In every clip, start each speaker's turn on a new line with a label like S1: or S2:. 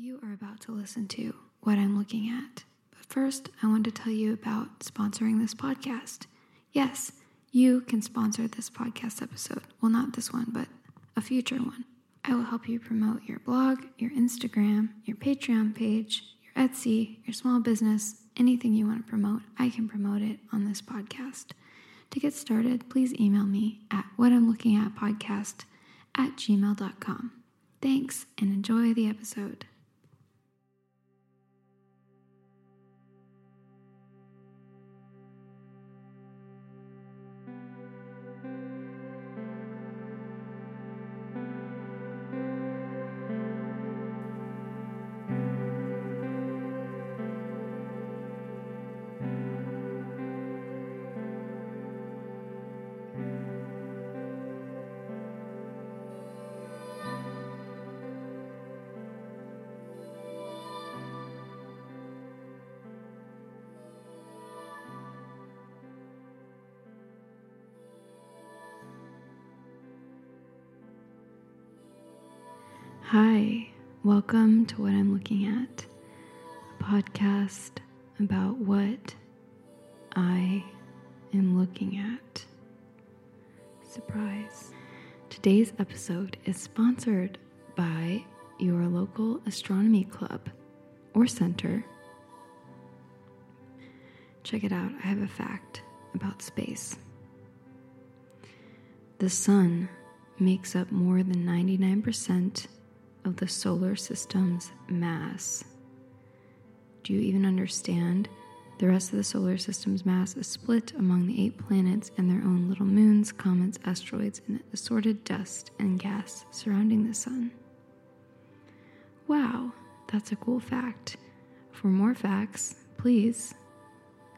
S1: You are about to listen to what I'm looking at. But first, I want to tell you about sponsoring this podcast. Yes, you can sponsor this podcast episode. Well, not this one, but a future one. I will help you promote your blog, your Instagram, your Patreon page, your Etsy, your small business, anything you want to promote. I can promote it on this podcast. To get started, please email me at what I'm looking at podcast at gmail.com. Thanks and enjoy the episode. Hi, welcome to What I'm Looking At, a podcast about what I am looking at. Surprise. Today's episode is sponsored by your local astronomy club or center. Check it out, I have a fact about space. The sun makes up more than 99% of the solar system's mass. Do you even understand? The rest of the solar system's mass is split among the eight planets and their own little moons, comets, asteroids, and assorted dust and gas surrounding the sun. Wow, that's a cool fact. For more facts, please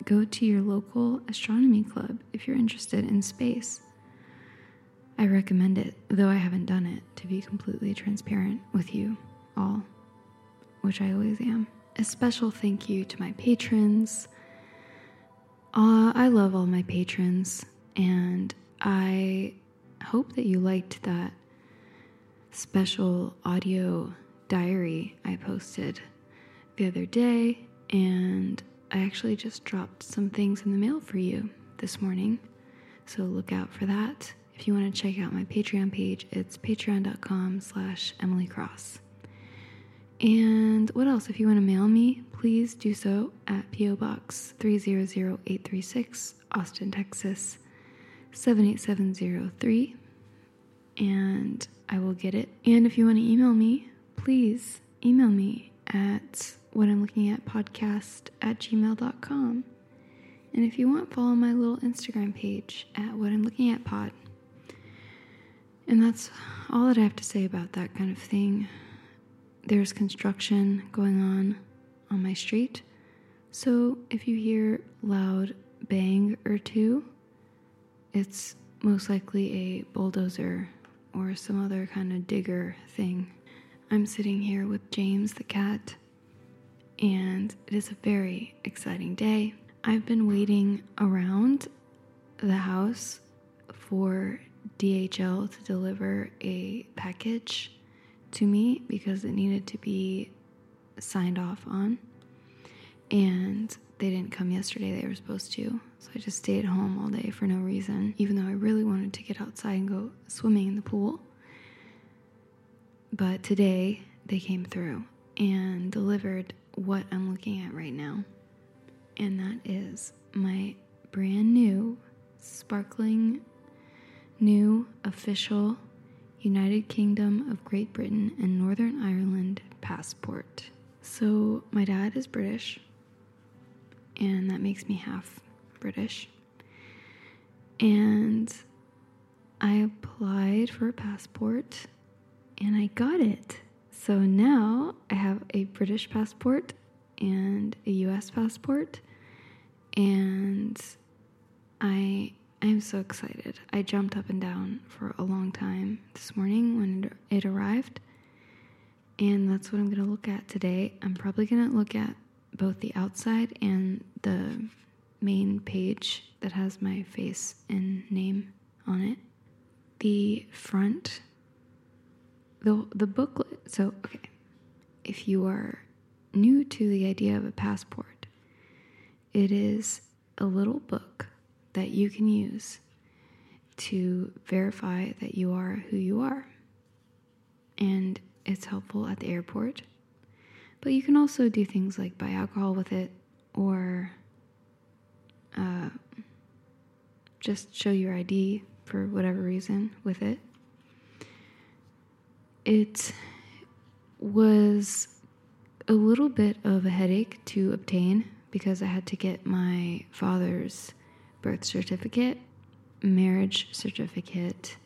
S1: go to your local astronomy club if you're interested in space. I recommend it, though I haven't done it, to be completely transparent with you all, which I always am. A special thank you to my patrons. Uh, I love all my patrons, and I hope that you liked that special audio diary I posted the other day, and I actually just dropped some things in the mail for you this morning, so look out for that. If you want to check out my Patreon page, it's patreon.com slash Emily Cross. And what else? If you want to mail me, please do so at P.O. Box 300836, Austin, Texas 78703. And I will get it. And if you want to email me, please email me at what I'm looking at podcast at gmail.com. And if you want, follow my little Instagram page at what I'm looking at pod. And that's all that I have to say about that kind of thing. There's construction going on on my street. So if you hear loud bang or two, it's most likely a bulldozer or some other kind of digger thing. I'm sitting here with James the cat, and it is a very exciting day. I've been waiting around the house for DHL to deliver a package to me because it needed to be signed off on. And they didn't come yesterday, they were supposed to. So I just stayed home all day for no reason, even though I really wanted to get outside and go swimming in the pool. But today they came through and delivered what I'm looking at right now. And that is my brand new sparkling new official United Kingdom of Great Britain and Northern Ireland passport. So, my dad is British, and that makes me half British. And I applied for a passport and I got it. So now I have a British passport and a US passport, and I I'm so excited. I jumped up and down for a long time this morning when it arrived. And that's what I'm going to look at today. I'm probably going to look at both the outside and the main page that has my face and name on it. The front, the, the booklet, so okay, if you are new to the idea of a passport, it is a little book that you can use to verify that you are who you are. And it's helpful at the airport. But you can also do things like buy alcohol with it or uh, just show your ID for whatever reason with it. It was a little bit of a headache to obtain because I had to get my father's birth certificate, marriage certificate,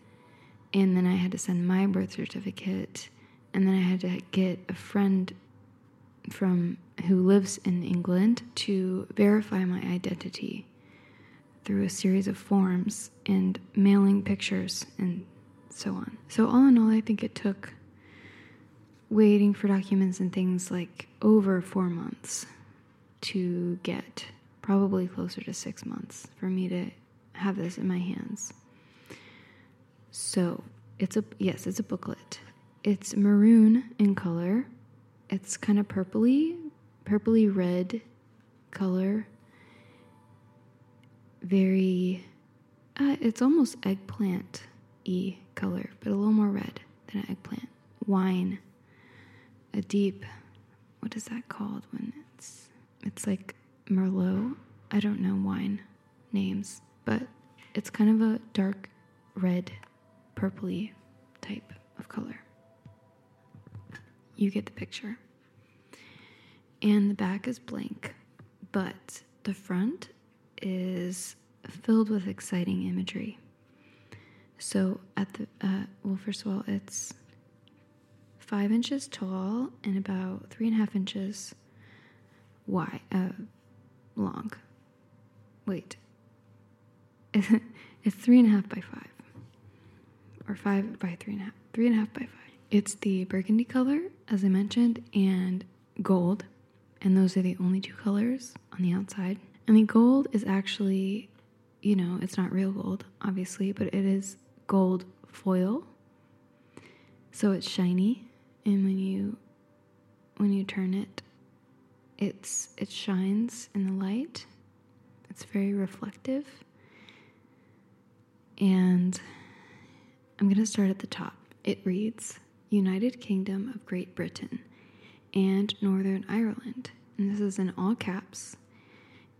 S1: and then I had to send my birth certificate, and then I had to get a friend from who lives in England to verify my identity through a series of forms and mailing pictures and so on. So all in all, I think it took waiting for documents and things like over 4 months to get probably closer to 6 months for me to have this in my hands. So, it's a yes, it's a booklet. It's maroon in color it's kind of purpley, purpley red color. Very, uh, it's almost eggplant y color, but a little more red than an eggplant. Wine, a deep, what is that called when it's, it's like Merlot. I don't know wine names, but it's kind of a dark red, purpley type of color you get the picture. And the back is blank, but the front is filled with exciting imagery. So, at the, uh, well, first of all, it's five inches tall and about three and a half inches wide, uh, long. Wait, it's three and a half by five, or five by three and a half, three and a half by five. It's the burgundy color, as I mentioned, and gold. And those are the only two colors on the outside. And the gold is actually, you know, it's not real gold, obviously, but it is gold foil. So it's shiny. And when you when you turn it, it's it shines in the light. It's very reflective. And I'm going to start at the top. It reads United Kingdom of Great Britain and Northern Ireland. And this is in all caps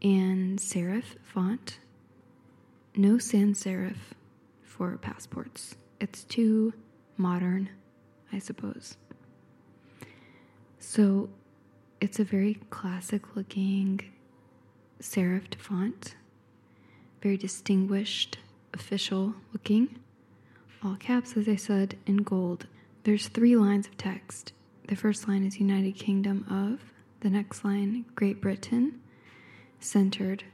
S1: and serif font. No sans serif for passports. It's too modern, I suppose. So it's a very classic looking serifed font, very distinguished, official looking. All caps, as I said, in gold there's three lines of text. The first line is United Kingdom of, the next line, Great Britain, centered,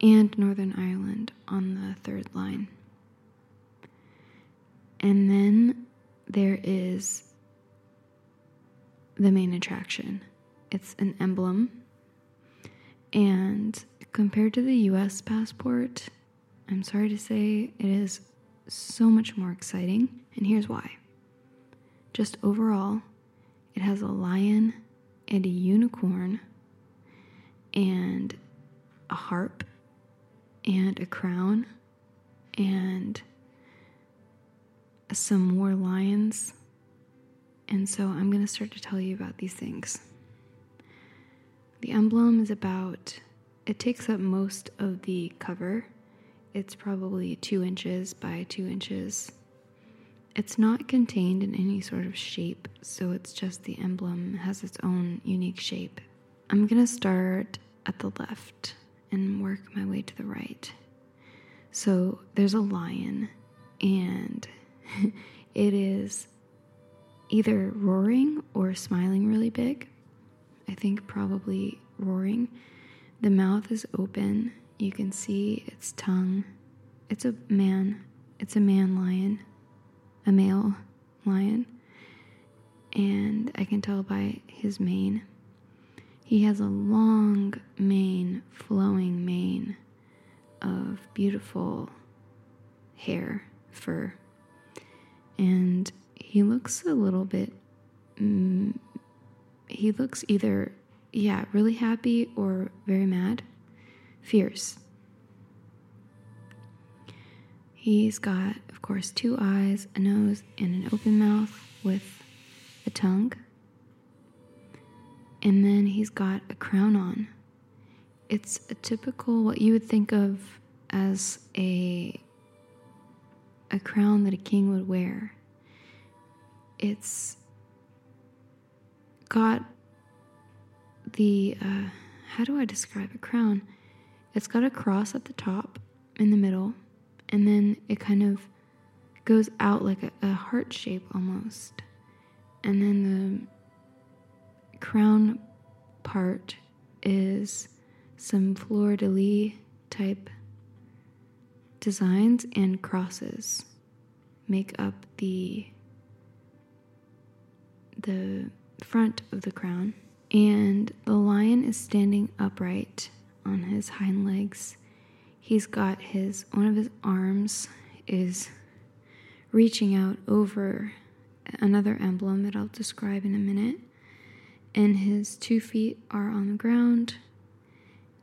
S1: and Northern Ireland on the third line. And then there is the main attraction. It's an emblem. And compared to the US passport, I'm sorry to say it is so much more exciting. And here's why. Just overall, it has a lion and a unicorn and a harp and a crown and some more lions. And so I'm going to start to tell you about these things. The emblem is about, it takes up most of the cover. It's probably two inches by two inches it's not contained in any sort of shape, so it's just the emblem has its own unique shape. I'm gonna start at the left and work my way to the right. So there's a lion, and it is either roaring or smiling really big. I think probably roaring. The mouth is open. You can see its tongue. It's a man. It's a man lion a male lion, and I can tell by his mane. He has a long mane, flowing mane of beautiful hair, fur, and he looks a little bit mm, he looks either, yeah, really happy or very mad. Fierce. He's got, of course, two eyes, a nose, and an open mouth with a tongue. And then he's got a crown on. It's a typical, what you would think of as a a crown that a king would wear. It's got the uh, how do I describe a crown? It's got a cross at the top in the middle, and then it kind of goes out like a, a heart shape almost. And then the crown part is some fleur de lis type designs and crosses make up the the front of the crown and the lion is standing upright on his hind legs he's got his one of his arms is reaching out over another emblem that I'll describe in a minute and his two feet are on the ground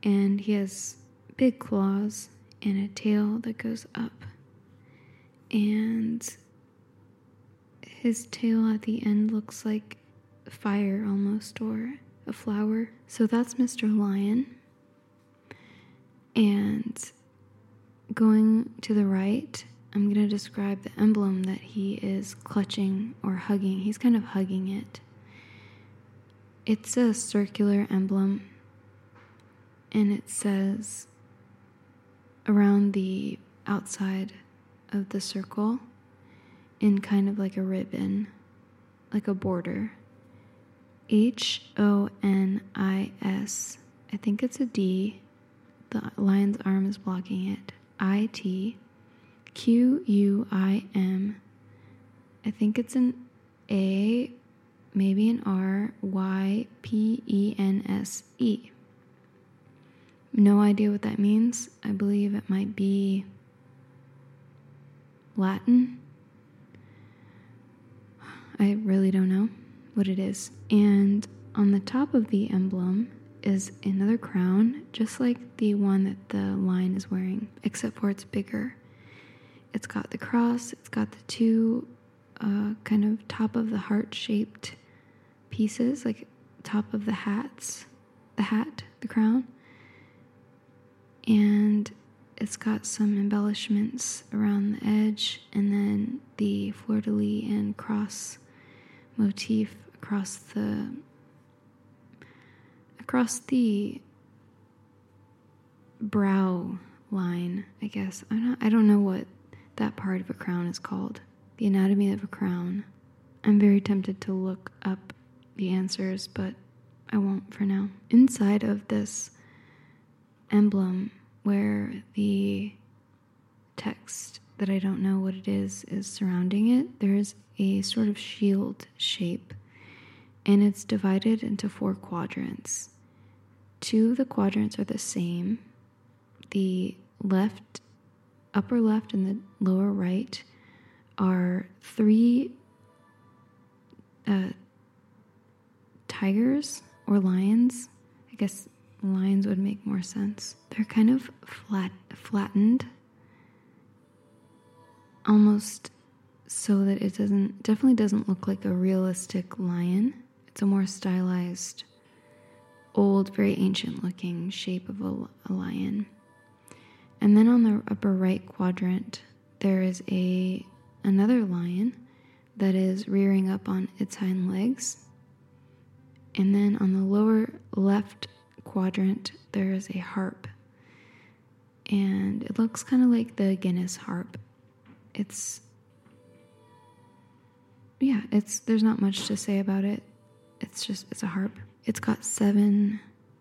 S1: and he has big claws and a tail that goes up. And his tail at the end looks like fire almost, or a flower. So that's Mr. Lion. And going to the right, I'm going to describe the emblem that he is clutching or hugging. He's kind of hugging it. It's a circular emblem, and it says around the outside of the circle in kind of like a ribbon, like a border. H O N I S. I think it's a D. The lion's arm is blocking it. I T Q U I M. I think it's an A, maybe an R, Y P E N S E. No idea what that means. I believe it might be Latin. I really don't know what it is. And on the top of the emblem is another crown, just like the one that the lion is wearing, except for it's bigger. It's got the cross, it's got the two uh, kind of top of the heart shaped pieces, like top of the hats, the hat, the crown and it's got some embellishments around the edge and then the fleur de lis and cross motif across the across the brow line i guess. I don't, I don't know what that part of a crown is called. The anatomy of a crown. I'm very tempted to look up the answers but i won't for now. Inside of this emblem where the text that I don't know what it is is surrounding it. There's a sort of shield shape, and it's divided into four quadrants. Two of the quadrants are the same. The left, upper left, and the lower right are three uh, tigers or lions. I guess lions would make more sense. They're kind of flat, flattened, almost so that it doesn't, definitely doesn't look like a realistic lion. It's a more stylized, old, very ancient looking shape of a, a lion. And then on the upper right quadrant, there is a another lion that is rearing up on its hind legs. And then on the lower left quadrant, there is a harp. And it looks kind of like the Guinness harp. It's yeah, it's there's not much to say about it. It's just it's a harp. It's got seven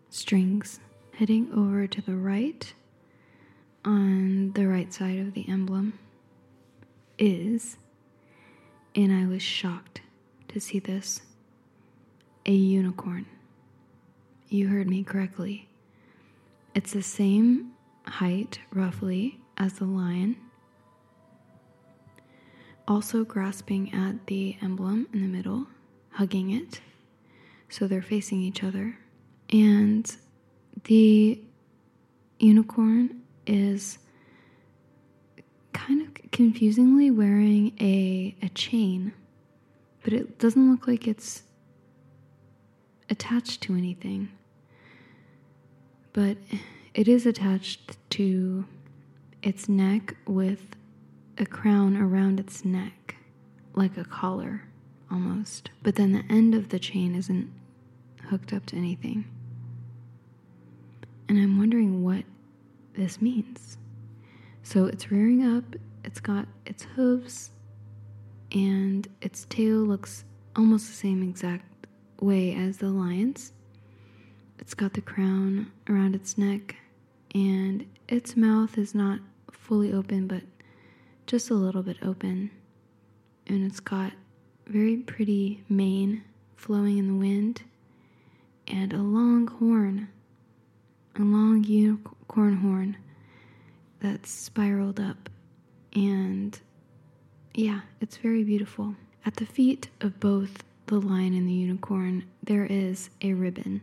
S1: strings. Heading over to the right on the right side of the emblem is and I was shocked to see this a unicorn. You heard me correctly. It's the same height, roughly, as the lion. Also grasping at the emblem in the middle, hugging it. so they're facing each other. And the unicorn is kind of confusingly wearing a, a chain, but it doesn't look like it's attached to anything. But it is attached to its neck with a crown around its neck, like a collar almost. But then the end of the chain isn't hooked up to anything. And I'm wondering what this means. So it's rearing up, it's got its hooves, and its tail looks almost the same exact way as the lion's. It's got the crown around its neck, and its mouth is not fully open, but just a little bit open. And it's got very pretty mane flowing in the wind and a long horn, a long unicorn horn that's spiraled up. And yeah, it's very beautiful. At the feet of both the lion and the unicorn, there is a ribbon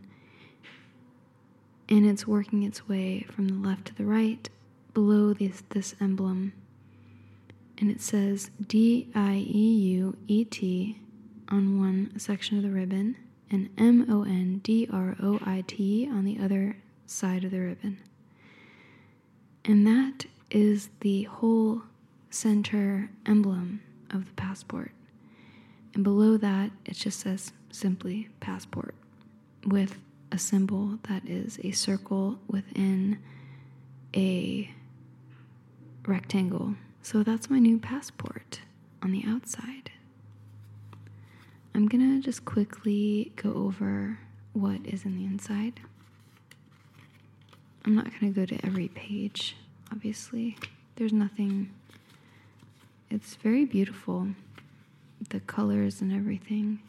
S1: and it's working its way from the left to the right below this, this emblem. And it says D I E U E T on one section of the ribbon and M O N D R O I T on the other side of the ribbon. And that is the whole center emblem of the passport. And below that, it just says simply passport with a symbol that is a circle within a rectangle. So that's my new passport on the outside. I'm gonna just quickly go over what is in the inside. I'm not gonna go to every page, obviously. There's nothing, it's very beautiful, the colors and everything.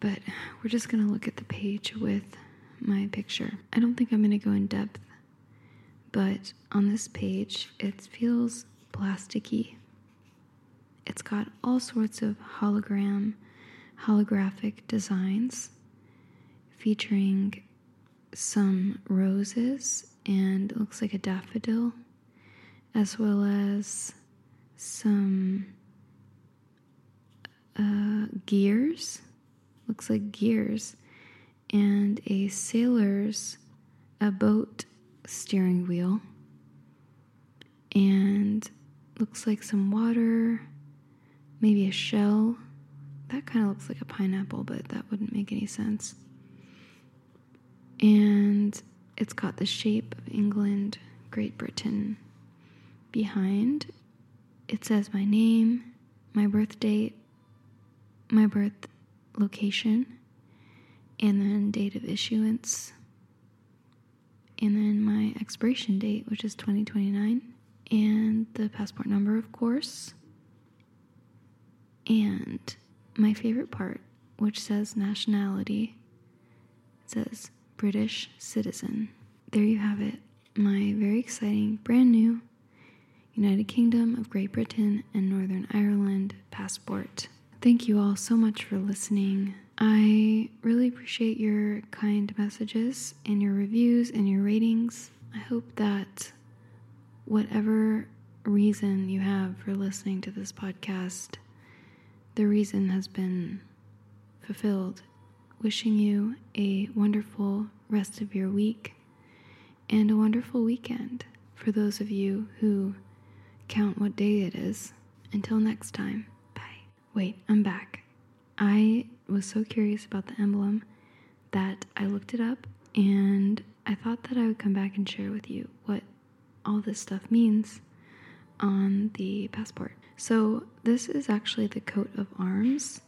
S1: But we're just to look at the page with my picture. I don't think I'm to go in depth, but on this page, it feels plasticky. It's got all sorts of hologram, holographic designs featuring some roses and it looks like a daffodil, as well as some uh, gears looks like gears, and a sailor's a boat steering wheel, and looks like some water, maybe a shell. That kind of looks like a pineapple, but that wouldn't make any sense. And it's got the shape of England, Great Britain behind. It says my name, my birth date, my birth location, and then date of issuance, and then my expiration date, which is 2029, and the passport number, of course, and my favorite part, which says nationality. It says British citizen. There you have it, my very exciting, brand new United Kingdom of Great Britain and Northern Ireland passport. Thank you all so much for listening. I really appreciate your kind messages and your reviews and your ratings. I hope that whatever reason you have for listening to this podcast, the reason has been fulfilled. Wishing you a wonderful rest of your week and a wonderful weekend for those of you who count what day it is. Until next time. Bye. Wait, I'm back. I was so curious about the emblem that I looked it up and I thought that I would come back and share with you what all this stuff means on the passport. So, this is actually the coat of arms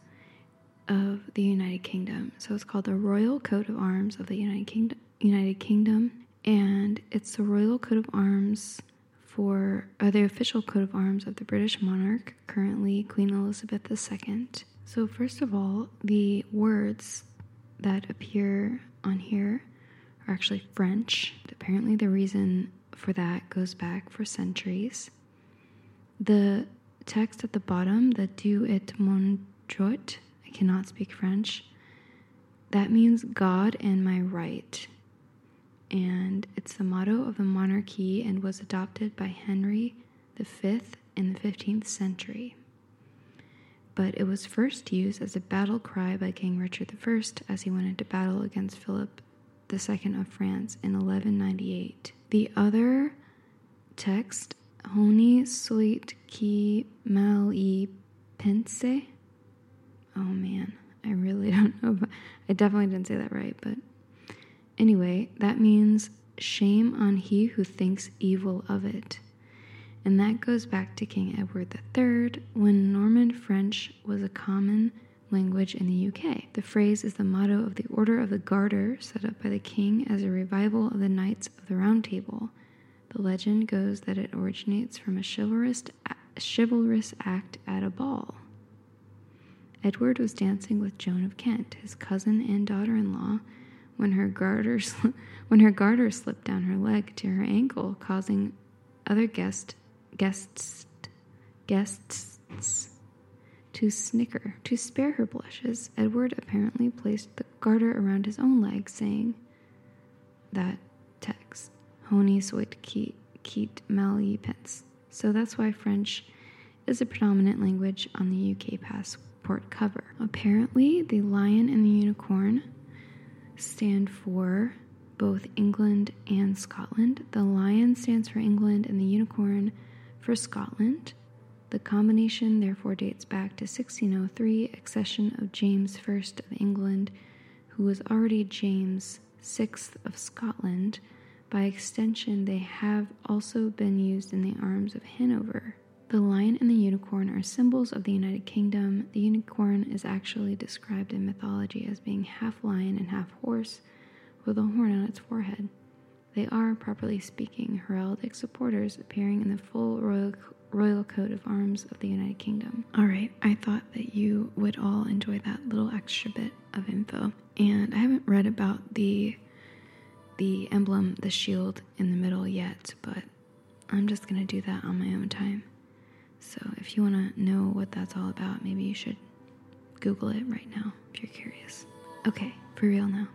S1: of the United Kingdom. So, it's called the Royal Coat of Arms of the United Kingdom, United Kingdom and it's the royal coat of arms for uh, the official coat of arms of the British monarch, currently Queen Elizabeth II. So, first of all, the words that appear on here are actually French. Apparently, the reason for that goes back for centuries. The text at the bottom, the Dieu et mon droit, I cannot speak French, that means God and my right. And it's the motto of the monarchy and was adopted by Henry V in the 15th century. But it was first used as a battle cry by King Richard I as he went into battle against Philip II of France in 1198. The other text, Honi soit qui mal y pense. Oh man, I really don't know. But I definitely didn't say that right. But anyway, that means shame on he who thinks evil of it. And that goes back to King Edward III when Norman French was a common language in the UK. The phrase is the motto of the Order of the Garter set up by the king as a revival of the Knights of the Round Table. The legend goes that it originates from a chivalrous, chivalrous act at a ball. Edward was dancing with Joan of Kent, his cousin and daughter-in-law, when her garter when her garter slipped down her leg to her ankle, causing other guest, guests guests to snicker. To spare her blushes, Edward apparently placed the garter around his own leg, saying that text, Honi soit qui quitte mal y pense. So that's why French is a predominant language on the UK passport cover. Apparently, the lion and the unicorn stand for both England and Scotland. The lion stands for England and the unicorn for Scotland. The combination therefore dates back to 1603, accession of James I of England, who was already James VI of Scotland. By extension, they have also been used in the arms of Hanover. The lion and the unicorn are symbols of the United Kingdom. The unicorn is actually described in mythology as being half lion and half horse, with a horn on its forehead. They are, properly speaking, heraldic supporters appearing in the full royal royal coat of arms of the United Kingdom. All right, I thought that you would all enjoy that little extra bit of info. And I haven't read about the the emblem, the shield in the middle yet, but I'm just to do that on my own time. So if you want to know what that's all about, maybe you should Google it right now if you're curious. Okay, for real now.